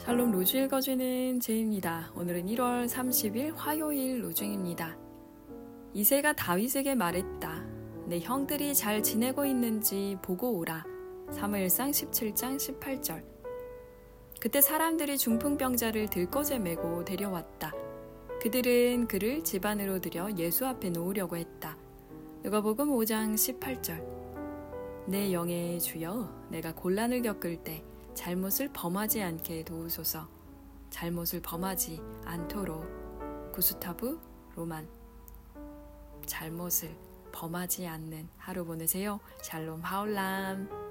샬롬 로주 읽어주는 제입니다. 오늘은 1월 30일 화요일 로중입니다. 이세가 다윗에게 말했다. 내 형들이 잘 지내고 있는지 보고 오라. 사무엘상 17장 18절. 그때 사람들이 중풍병자를 들것에 메고 데려왔다. 그들은 그를 집안으로 들여 예수 앞에 놓으려고 했다. 누가복음 5장 18절. 내 영의 주여, 내가 곤란을 겪을 때 잘못을 범하지 않게 도우소서. 잘못을 범하지 않도록 구스타브 로만. 잘못을 범하지 않는 하루 보내세요. 샬롬 하울람.